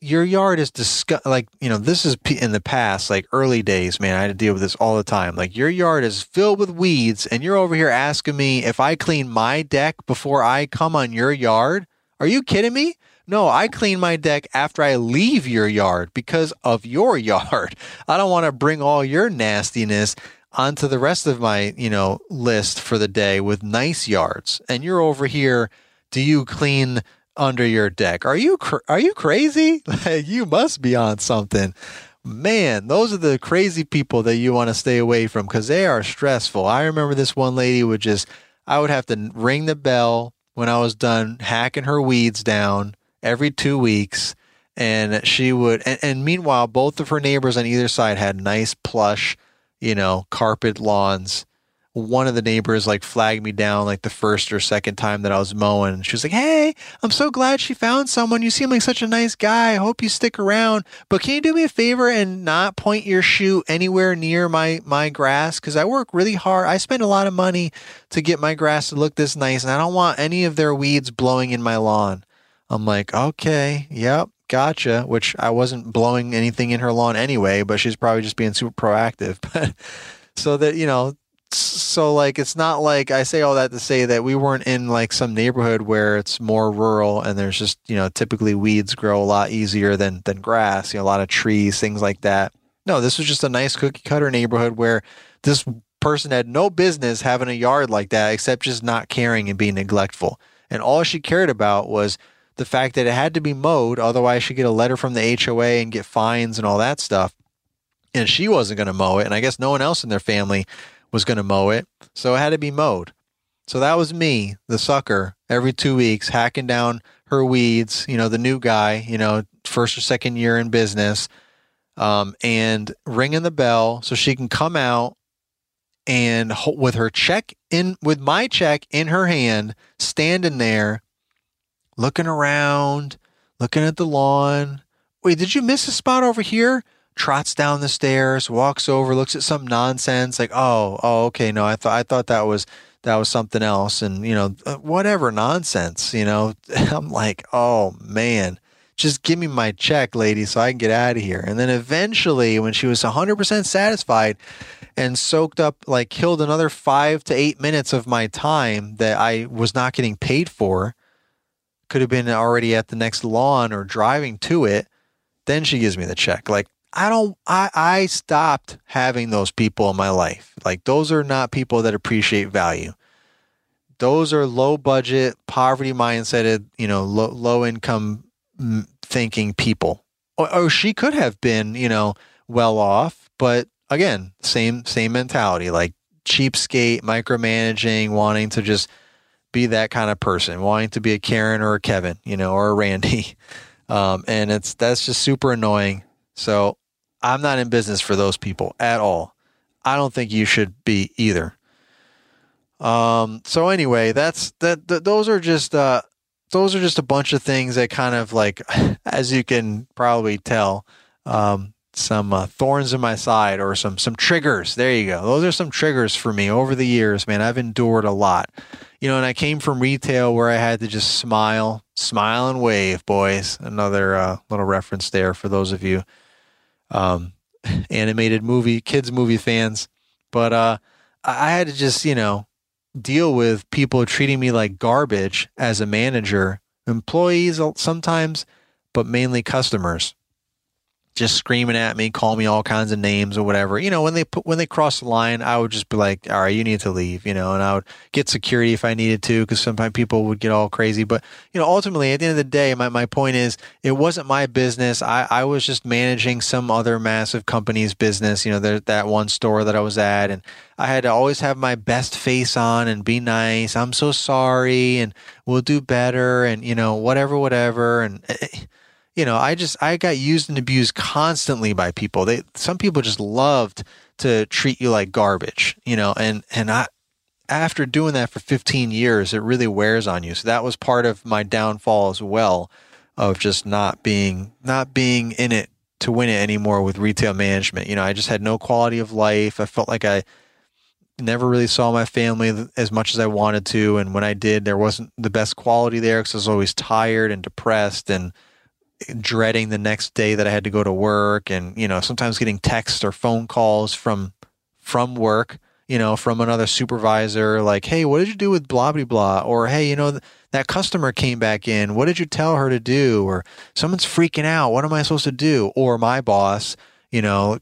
your yard is disgust like you know this is in the past like early days man i had to deal with this all the time. Like your yard is filled with weeds and you're over here asking me if i clean my deck before i come on your yard? Are you kidding me? No i clean my deck after i leave your yard because of your yard. I don't want to bring all your nastiness onto the rest of my you know list for the day with nice yards and you're over here do you clean under your deck. Are you cr- are you crazy? you must be on something. Man, those are the crazy people that you want to stay away from because they are stressful. I remember this one lady would just, I would have to ring the bell when I was done hacking her weeds down every two weeks. And she would, and, and meanwhile, both of her neighbors on either side had nice plush, you know, carpet lawns one of the neighbors like flagged me down like the first or second time that I was mowing. She was like, Hey, I'm so glad she found someone. You seem like such a nice guy. I hope you stick around. But can you do me a favor and not point your shoe anywhere near my, my grass? Cause I work really hard. I spend a lot of money to get my grass to look this nice and I don't want any of their weeds blowing in my lawn. I'm like, okay, yep, gotcha. Which I wasn't blowing anything in her lawn anyway, but she's probably just being super proactive. But so that, you know, so like it's not like I say all that to say that we weren't in like some neighborhood where it's more rural and there's just you know typically weeds grow a lot easier than than grass you know a lot of trees things like that no this was just a nice cookie cutter neighborhood where this person had no business having a yard like that except just not caring and being neglectful and all she cared about was the fact that it had to be mowed otherwise she'd get a letter from the HOA and get fines and all that stuff and she wasn't going to mow it and I guess no one else in their family was going to mow it. So it had to be mowed. So that was me, the sucker, every two weeks, hacking down her weeds, you know, the new guy, you know, first or second year in business, um, and ringing the bell so she can come out and with her check in, with my check in her hand, standing there, looking around, looking at the lawn. Wait, did you miss a spot over here? trots down the stairs, walks over, looks at some nonsense, like, oh, oh, okay, no, I thought I thought that was that was something else, and you know, uh, whatever nonsense, you know. I'm like, oh man, just give me my check, lady, so I can get out of here. And then eventually, when she was 100% satisfied and soaked up, like, killed another five to eight minutes of my time that I was not getting paid for could have been already at the next lawn or driving to it. Then she gives me the check. Like, I don't, I, I stopped having those people in my life. Like, those are not people that appreciate value. Those are low budget, poverty mindseted, you know, low, low income mm, thinking people. Or, or she could have been, you know, well off, but again, same, same mentality, like cheapskate, micromanaging, wanting to just be that kind of person, wanting to be a Karen or a Kevin, you know, or a Randy. Um, and it's that's just super annoying. So I'm not in business for those people at all. I don't think you should be either. Um, so anyway, that's that. Th- those are just uh, those are just a bunch of things that kind of like, as you can probably tell, um, some uh, thorns in my side or some some triggers. There you go. Those are some triggers for me over the years, man. I've endured a lot. You know, and I came from retail where I had to just smile, smile and wave, boys. Another uh, little reference there for those of you um, animated movie kids movie fans. But uh, I had to just, you know, deal with people treating me like garbage as a manager, employees sometimes, but mainly customers just screaming at me, call me all kinds of names or whatever. You know, when they put when they cross the line, I would just be like, "All right, you need to leave," you know, and I would get security if I needed to because sometimes people would get all crazy. But you know, ultimately, at the end of the day, my my point is, it wasn't my business. I I was just managing some other massive company's business. You know, there that one store that I was at, and I had to always have my best face on and be nice. I'm so sorry, and we'll do better, and you know, whatever, whatever, and. It, eh, you know, I just I got used and abused constantly by people. They some people just loved to treat you like garbage, you know, and and I after doing that for 15 years, it really wears on you. So that was part of my downfall as well of just not being not being in it to win it anymore with retail management. You know, I just had no quality of life. I felt like I never really saw my family as much as I wanted to, and when I did, there wasn't the best quality there because I was always tired and depressed and dreading the next day that I had to go to work and you know sometimes getting texts or phone calls from from work you know from another supervisor like hey what did you do with blah blah blah? Or hey you know that customer came back in. What did you tell her to do? Or someone's freaking out. What am I supposed to do? Or my boss you know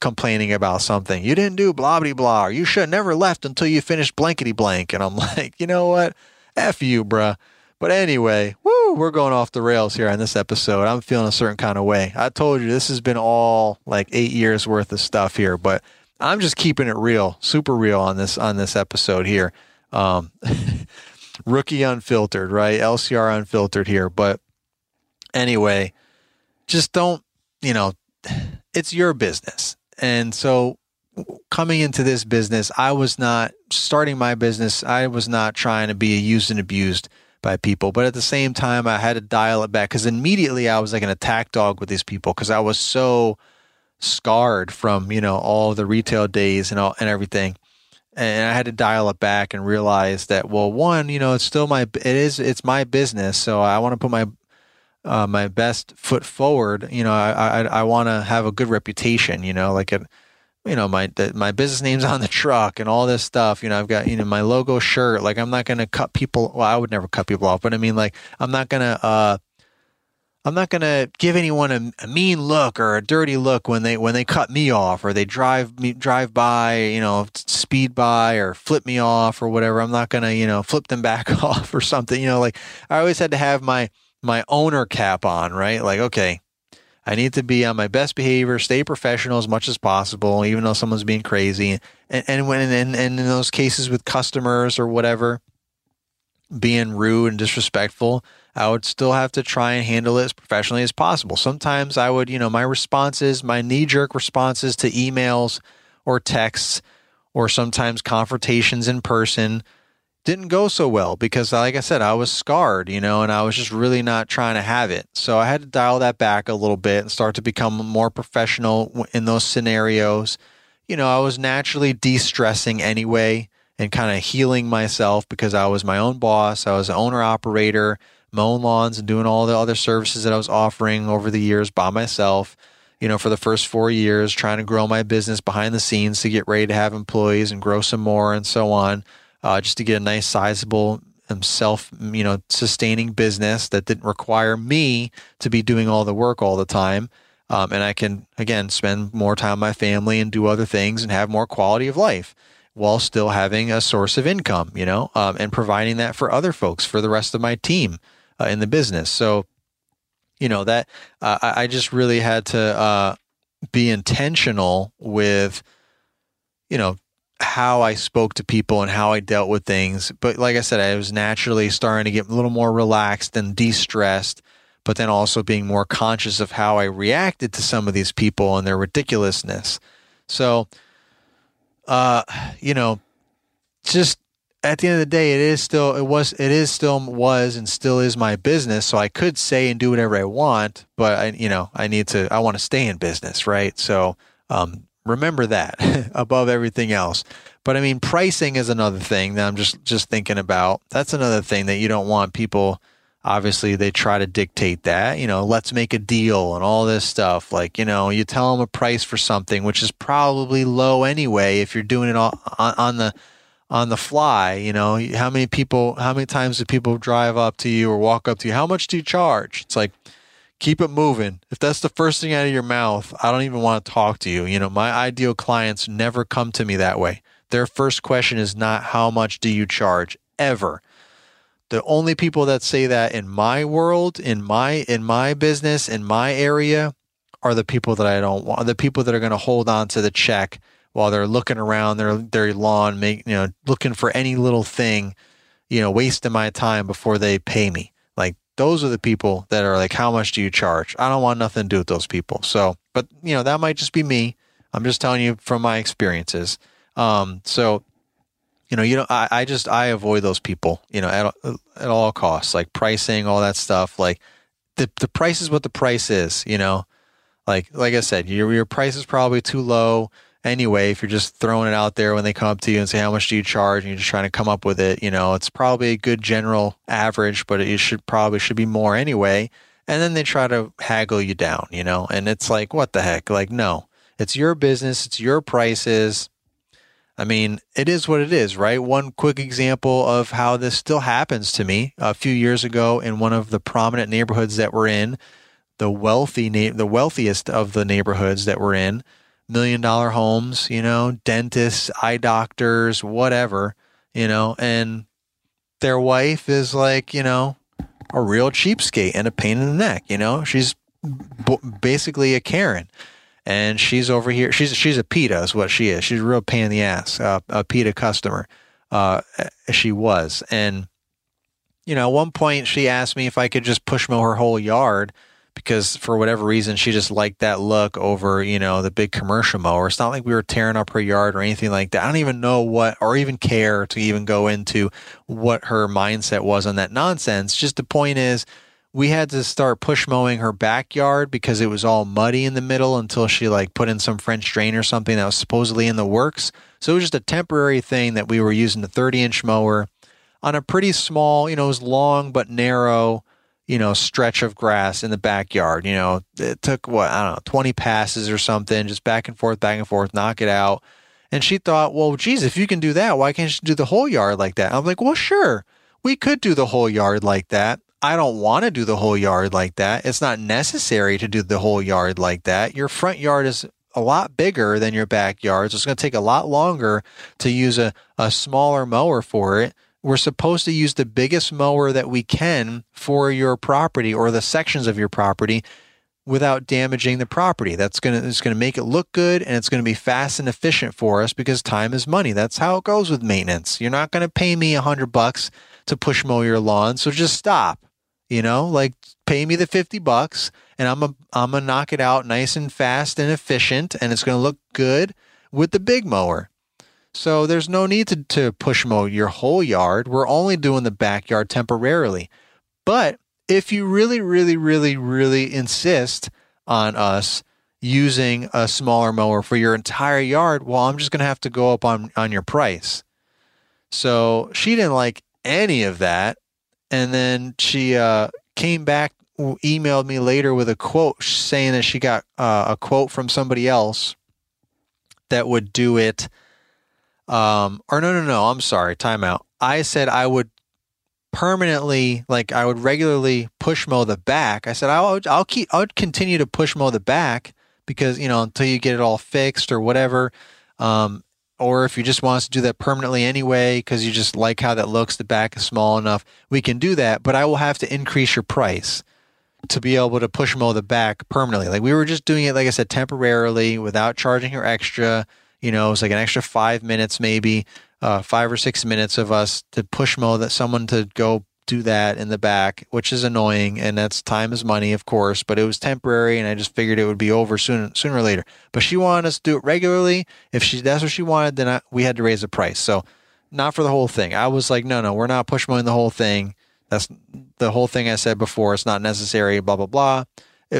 complaining about something. You didn't do blah blah blah. Or you should have never left until you finished blankety blank and I'm like you know what? F you bruh but anyway, woo, we're going off the rails here on this episode. I'm feeling a certain kind of way. I told you this has been all like eight years worth of stuff here, but I'm just keeping it real, super real on this on this episode here. Um, rookie unfiltered, right? LCR unfiltered here. But anyway, just don't, you know, it's your business. And so coming into this business, I was not starting my business, I was not trying to be a used and abused by people. But at the same time, I had to dial it back because immediately I was like an attack dog with these people because I was so scarred from you know all the retail days and all and everything. And I had to dial it back and realize that well, one, you know, it's still my it is it's my business, so I want to put my uh, my best foot forward. You know, I I, I want to have a good reputation. You know, like it you know my the, my business name's on the truck and all this stuff. You know i've got you know my logo shirt. Like i'm not going to cut people well i would never cut people off but i mean like i'm not going to uh i'm not going to give anyone a, a, mean look or a dirty look when they when they cut me off or they drive me drive by you know speed by or flip me off or whatever. I'm not going to you know flip them back off or something. You know like i always had to have my my owner cap on right? Like okay I need to be on my best behavior, stay professional as much as possible, even though someone's being crazy. And, and when and, and in those cases with customers or whatever, being rude and disrespectful, I would still have to try and handle it as professionally as possible. Sometimes I would, you know, my responses, my knee jerk responses to emails or texts, or sometimes confrontations in person didn't go so well because like I said, I was scarred, you know, and I was just really not trying to have it. So I had to dial that back a little bit and start to become more professional in those scenarios. You know, I was naturally de-stressing anyway and kind of healing myself because I was my own boss. I was an owner operator, mowing lawns and doing all the other services that I was offering over the years by myself. You know, for the first four years, trying to grow my business behind the scenes to get ready to have employees and grow some more and so on uh, just to get a nice sizable am self, you know, sustaining business that didn't require me to be doing all the work all the time. Um, and I can, again, spend more time with my family and do other things and have more quality of life while still having a source of income, you know, um, and providing that for other folks, for the rest of my team uh, in the business. So, you know, that uh, I just really had to uh, be intentional with, you know, how I spoke to people and how I dealt with things. But like I said, I was naturally starting to get a little more relaxed and de stressed, but then also being more conscious of how I reacted to some of these people and their ridiculousness. So, uh, you know, just at the end of the day, it is still, it was, it is still was and still is my business. So I could say and do whatever I want, but I, you know, I need to, I want to stay in business, right? So, um, remember that above everything else. But I mean, pricing is another thing that I'm just just thinking about. That's another thing that you don't want people. Obviously, they try to dictate that. You know, let's make a deal and all this stuff. Like, you know, you tell them a price for something, which is probably low anyway if you're doing it all on, on the on the fly. You know, how many people, how many times do people drive up to you or walk up to you? How much do you charge? It's like keep it moving. If that's the first thing out of your mouth, I don't even want to talk to you. You know, my ideal clients never come to me that way. Their first question is not how much do you charge ever. The only people that say that in my world, in my in my business, in my area are the people that I don't want, the people that are going to hold on to the check while they're looking around their their lawn, make you know, looking for any little thing, you know, wasting my time before they pay me. Those are the people that are like, how much do you charge? I don't want nothing to do with those people. So, but you know, that might just be me. I'm just telling you from my experiences. Um, so, you know, you know, I, I just, I avoid those people, you know, at, at all costs, like pricing, all that stuff. Like the, the price is what the price is, you know, like, like I said, your, your price is probably too low anyway, if you're just throwing it out there when they come up to you and say, how much do you charge? And you're just trying to come up with it, you know, it's probably a good general average, but it should probably should be more anyway. And then they try to haggle you down, you know, and it's like, what the heck? Like, no, it's your business. It's your prices. I mean, it is what it is, right? One quick example of how this still happens to me a few years ago in one of the prominent neighborhoods that we're in, the wealthy, the wealthiest of the neighborhoods that we're in million dollar homes, you know, dentists, eye doctors, whatever, you know, and their wife is like, you know, a real cheapskate and a pain in the neck, you know, she's b- basically a Karen. And she's over here. She's she's a PITA is what she is. She's a real pain in the ass, uh, a PITA customer. Uh, she was, and you know, at one point she asked me if I could just push mow her whole yard because for whatever reason she just liked that look over you know the big commercial mower. It's not like we were tearing up her yard or anything like that. I don't even know what or even care to even go into what her mindset was on that nonsense. Just the point is we had to start push mowing her backyard because it was all muddy in the middle until she like put in some french drain or something that was supposedly in the works. So it was just a temporary thing that we were using the 30 inch mower on a pretty small you know it was long but narrow you know, stretch of grass in the backyard. You know, it took what, I don't know, 20 passes or something, just back and forth, back and forth, knock it out. And she thought, well, geez, if you can do that, why can't you do the whole yard like that? I'm like, well, sure, we could do the whole yard like that. I don't want to do the whole yard like that. It's not necessary to do the whole yard like that. Your front yard is a lot bigger than your backyard. So it's going to take a lot longer to use a, a smaller mower for it we're supposed to use the biggest mower that we can for your property or the sections of your property without damaging the property. That's going to it's going to make it look good and it's going to be fast and efficient for us because time is money. That's how it goes with maintenance. You're not going to pay me a hundred bucks to push mow your lawn, so just stop. You know, like pay me the 50 bucks and I'm a, I'm going to knock it out nice and fast and efficient and it's going to look good with the big mower. So there's no need to, to push mow your whole yard. We're only doing the backyard temporarily. But if you really, really, really, really insist on us using a smaller mower for your entire yard, well, I'm just going to have to go up on, on your price. So she didn't like any of that. And then she uh, came back, emailed me later with a quote saying that she got uh, a quote from somebody else that would do it um, or no, no, no. I'm sorry. Timeout. I said I would permanently like I would regularly push mow the back. I said I'll I'll keep I would continue to push mow the back because you know until you get it all fixed or whatever. Um, or if you just want us to do that permanently anyway because you just like how that looks, the back is small enough, we can do that. But I will have to increase your price to be able to push mow the back permanently. Like we were just doing it, like I said, temporarily without charging her extra. You know, it was like an extra five minutes, maybe uh, five or six minutes of us to push mow that someone to go do that in the back, which is annoying, and that's time is money, of course. But it was temporary, and I just figured it would be over sooner sooner or later. But she wanted us to do it regularly. If she that's what she wanted, then I, we had to raise the price. So not for the whole thing. I was like, no, no, we're not push mowing the whole thing. That's the whole thing I said before. It's not necessary. Blah blah blah.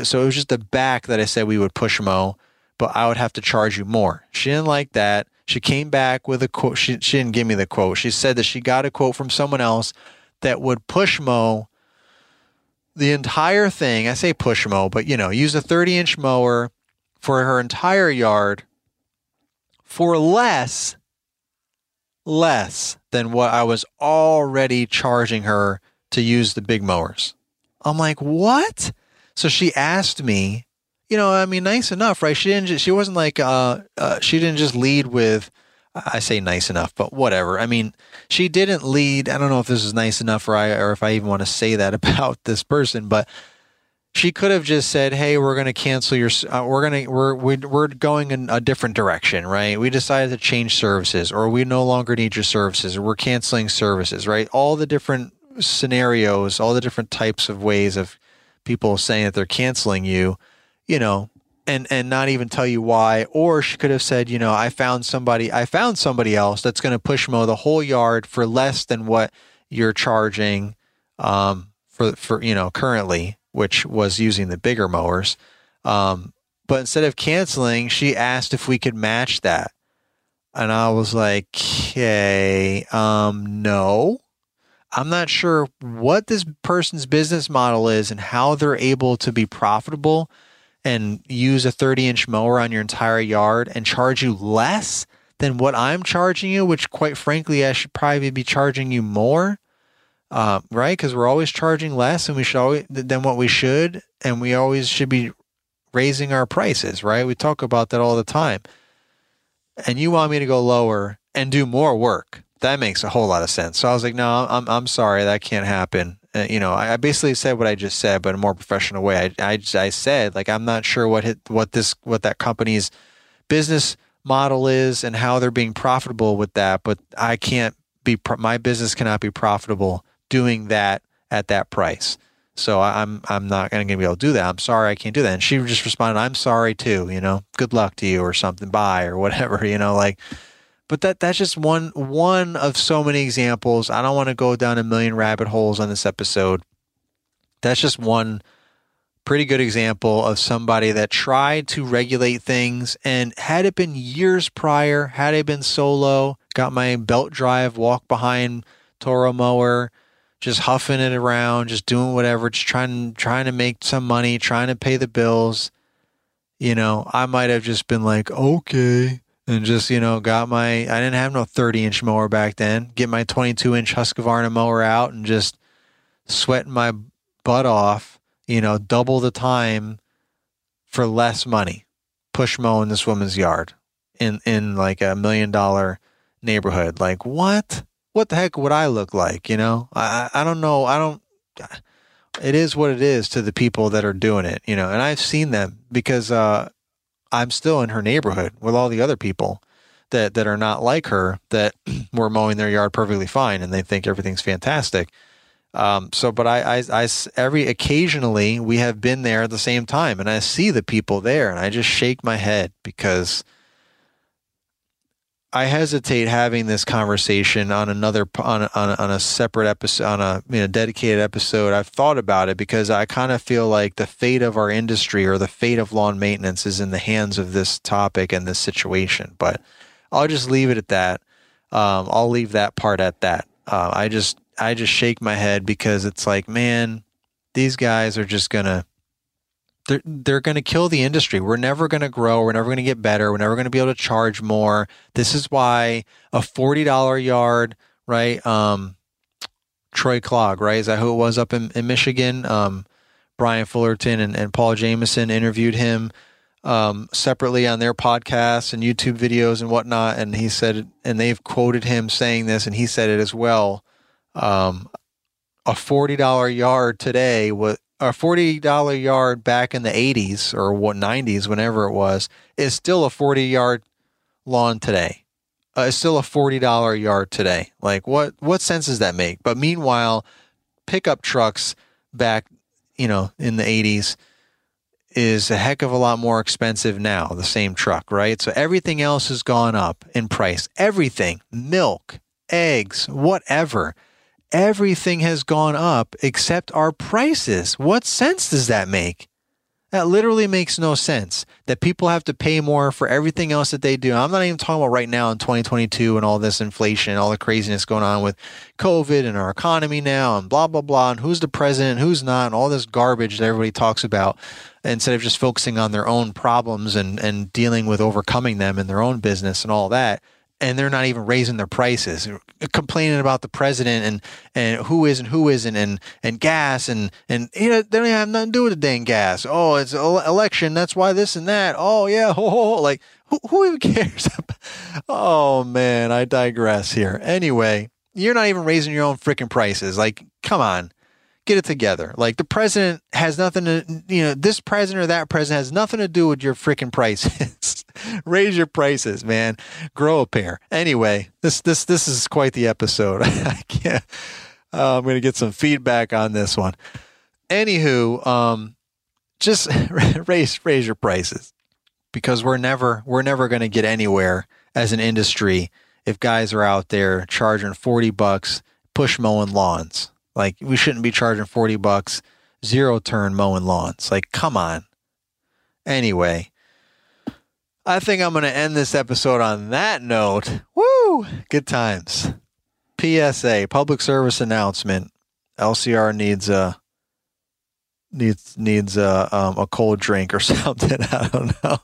So it was just the back that I said we would push mow, but I would have to charge you more. She didn't like that. She came back with a quote. She, she didn't give me the quote. She said that she got a quote from someone else that would push mow the entire thing. I say push mow, but you know, use a 30 inch mower for her entire yard for less, less than what I was already charging her to use the big mowers. I'm like, what? So she asked me you know, I mean, nice enough, right? She didn't. Just, she wasn't like. Uh, uh, she didn't just lead with. I say nice enough, but whatever. I mean, she didn't lead. I don't know if this is nice enough, or I, or if I even want to say that about this person, but she could have just said, "Hey, we're going to cancel your. Uh, we're going to we're we're going in a different direction, right? We decided to change services, or we no longer need your services, or we're canceling services, right? All the different scenarios, all the different types of ways of people saying that they're canceling you." You know, and and not even tell you why. Or she could have said, you know, I found somebody, I found somebody else that's going to push mow the whole yard for less than what you're charging um, for for you know currently, which was using the bigger mowers. Um, but instead of canceling, she asked if we could match that, and I was like, okay, um, no. I'm not sure what this person's business model is and how they're able to be profitable and use a 30 inch mower on your entire yard and charge you less than what I'm charging you, which quite frankly, I should probably be charging you more. Uh, right? Because we're always charging less and we should always than what we should, and we always should be raising our prices, right? We talk about that all the time. And you want me to go lower and do more work. That makes a whole lot of sense. So I was like, no, I'm, I'm sorry. That can't happen. Uh, you know, I, I, basically said what I just said, but in a more professional way. I, I, I said like I'm not sure what hit, what this what that company's business model is and how they're being profitable with that, but I can't be my business cannot be profitable doing that at that price. So I'm I'm not going to be able to do that. I'm sorry I can't do that. And she just responded, "I'm sorry too. You know, good luck to you or something. Bye or whatever. You know, like but that that's just one one of so many examples. I don't want to go down a million rabbit holes on this episode. That's just one pretty good example of somebody that tried to regulate things and had it been years prior, had it been solo, got my belt drive, walk behind Toro mower, just huffing it around, just doing whatever, just trying trying to make some money, trying to pay the bills. You know, I might have just been like, okay, and just you know got my I didn't have no 30 inch mower back then. Get my 22 inch Husqvarna mower out and just sweating my butt off. You know, double the time for less money. Push mowing this woman's yard in in like a million dollar neighborhood. Like what? What the heck would I look like? You know, I I don't know. I don't. It is what it is to the people that are doing it. You know, and I've seen them because uh, I'm still in her neighborhood with all the other people that that are not like her that were mowing their yard perfectly fine and they think everything's fantastic. Um, so, but I, I, I, every occasionally we have been there at the same time and I see the people there and I just shake my head because I hesitate having this conversation on another on a, on on a separate episode on a you know, dedicated episode. I've thought about it because I kind of feel like the fate of our industry or the fate of lawn maintenance is in the hands of this topic and this situation. But I'll just leave it at that. Um, I'll leave that part at that. Uh, I just I just shake my head because it's like, man, these guys are just gonna they're they're going to kill the industry. We're never going to grow. We're never going to get better. We're never going to be able to charge more. This is why a forty dollar yard, right? Um, Troy Clogg, right? Is that who it was up in, in Michigan? Um, Brian Fullerton and, and Paul Jameson interviewed him um, separately on their podcasts and YouTube videos and whatnot. And he said, and they've quoted him saying this, and he said it as well. Um, a forty dollar yard today was a forty dollar yard back in the eighties or what nineties, whenever it was, is still a forty yard lawn today. Uh, it's still a forty dollar yard today. Like what what sense does that make? But meanwhile, pickup trucks back, you know, in the eighties is a heck of a lot more expensive now, the same truck, right? So everything else has gone up in price. Everything, milk, eggs, whatever. Everything has gone up except our prices. What sense does that make? That literally makes no sense that people have to pay more for everything else that they do. I'm not even talking about right now in 2022 and all this inflation, all the craziness going on with COVID and our economy now and blah, blah, blah, and who's the president, who's not, and all this garbage that everybody talks about instead of just focusing on their own problems and, and dealing with overcoming them in their own business and all that and they're not even raising their prices, complaining about the president and, and who is and who isn't, and, and gas and and you know, they don't have nothing to do with the dang gas. Oh, it's election, that's why this and that. Oh yeah, ho, ho, ho. like who, who even cares? oh man, I digress here. Anyway, you're not even raising your own freaking prices. Like, come on get it together. Like the president has nothing to, you know, this president or that president has nothing to do with your freaking prices. Raise your prices, man. Grow a pair. Anyway, this this this is quite the episode. I can't. Uh, I'm going to get some feedback on this one. Anywho, um, just raise raise your prices because we're never we're never going to get anywhere as an industry if guys are out there charging 40 bucks push mowing lawns like we shouldn't be charging 40 bucks zero turn mowing lawns. Like come on. Anyway, I think I'm going to end this episode on that note. Woo! Good times. PSA, public service announcement. LCR needs a needs needs a um, a cold drink or something. I don't know.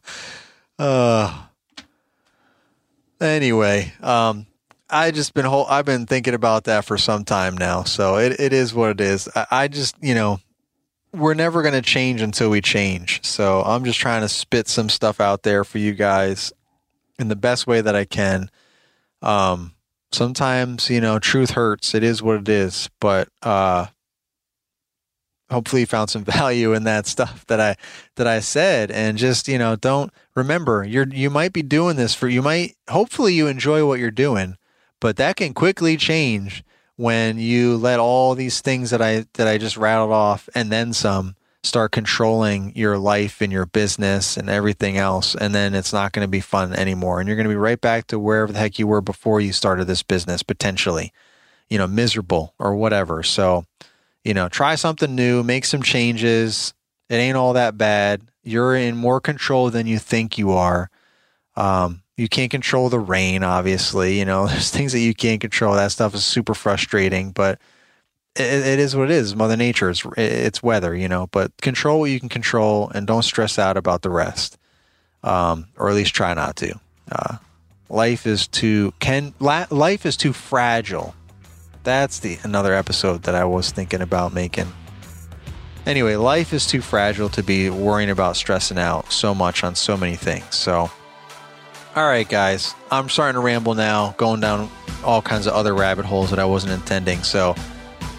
Uh anyway, um I just been whole, I've been thinking about that for some time now. So it, it is what it is. I, I just, you know, we're never going to change until we change. So I'm just trying to spit some stuff out there for you guys in the best way that I can. Um, sometimes, you know, truth hurts. It is what it is. But, uh, hopefully you found some value in that stuff that I that I said and just you know don't remember you're you might be doing this for you might hopefully you enjoy what you're doing but that can quickly change when you let all these things that I that I just rattled off and then some start controlling your life and your business and everything else and then it's not going to be fun anymore. And you're going to be right back to wherever the heck you were before you started this business potentially you know miserable or whatever. So you know try something new make some changes. It ain't all that bad. You're in more control than you think you are. Um, you can't control the rain, obviously. You know, there's things that you can't control. That stuff is super frustrating, but it, it is what it is. Mother Nature is it's weather, you know. But control what you can control, and don't stress out about the rest, um, or at least try not to. Uh, life is too can life is too fragile. That's the another episode that I was thinking about making. Anyway, life is too fragile to be worrying about stressing out so much on so many things. So all right, guys, I'm starting to ramble now, going down all kinds of other rabbit holes that I wasn't intending. So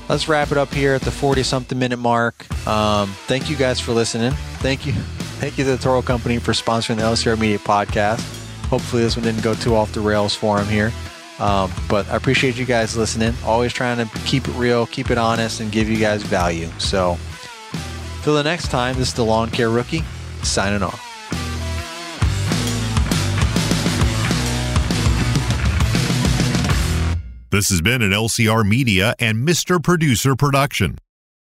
let's wrap it up here at the 40 something minute mark. Um, thank you guys for listening. Thank you. Thank you to the Toro Company for sponsoring the LCR Media podcast. Hopefully, this one didn't go too off the rails for him here. Um, but I appreciate you guys listening. Always trying to keep it real, keep it honest, and give you guys value. So, till the next time, this is the Lawn Care Rookie signing off. This has been an LCR Media and Mr. Producer production.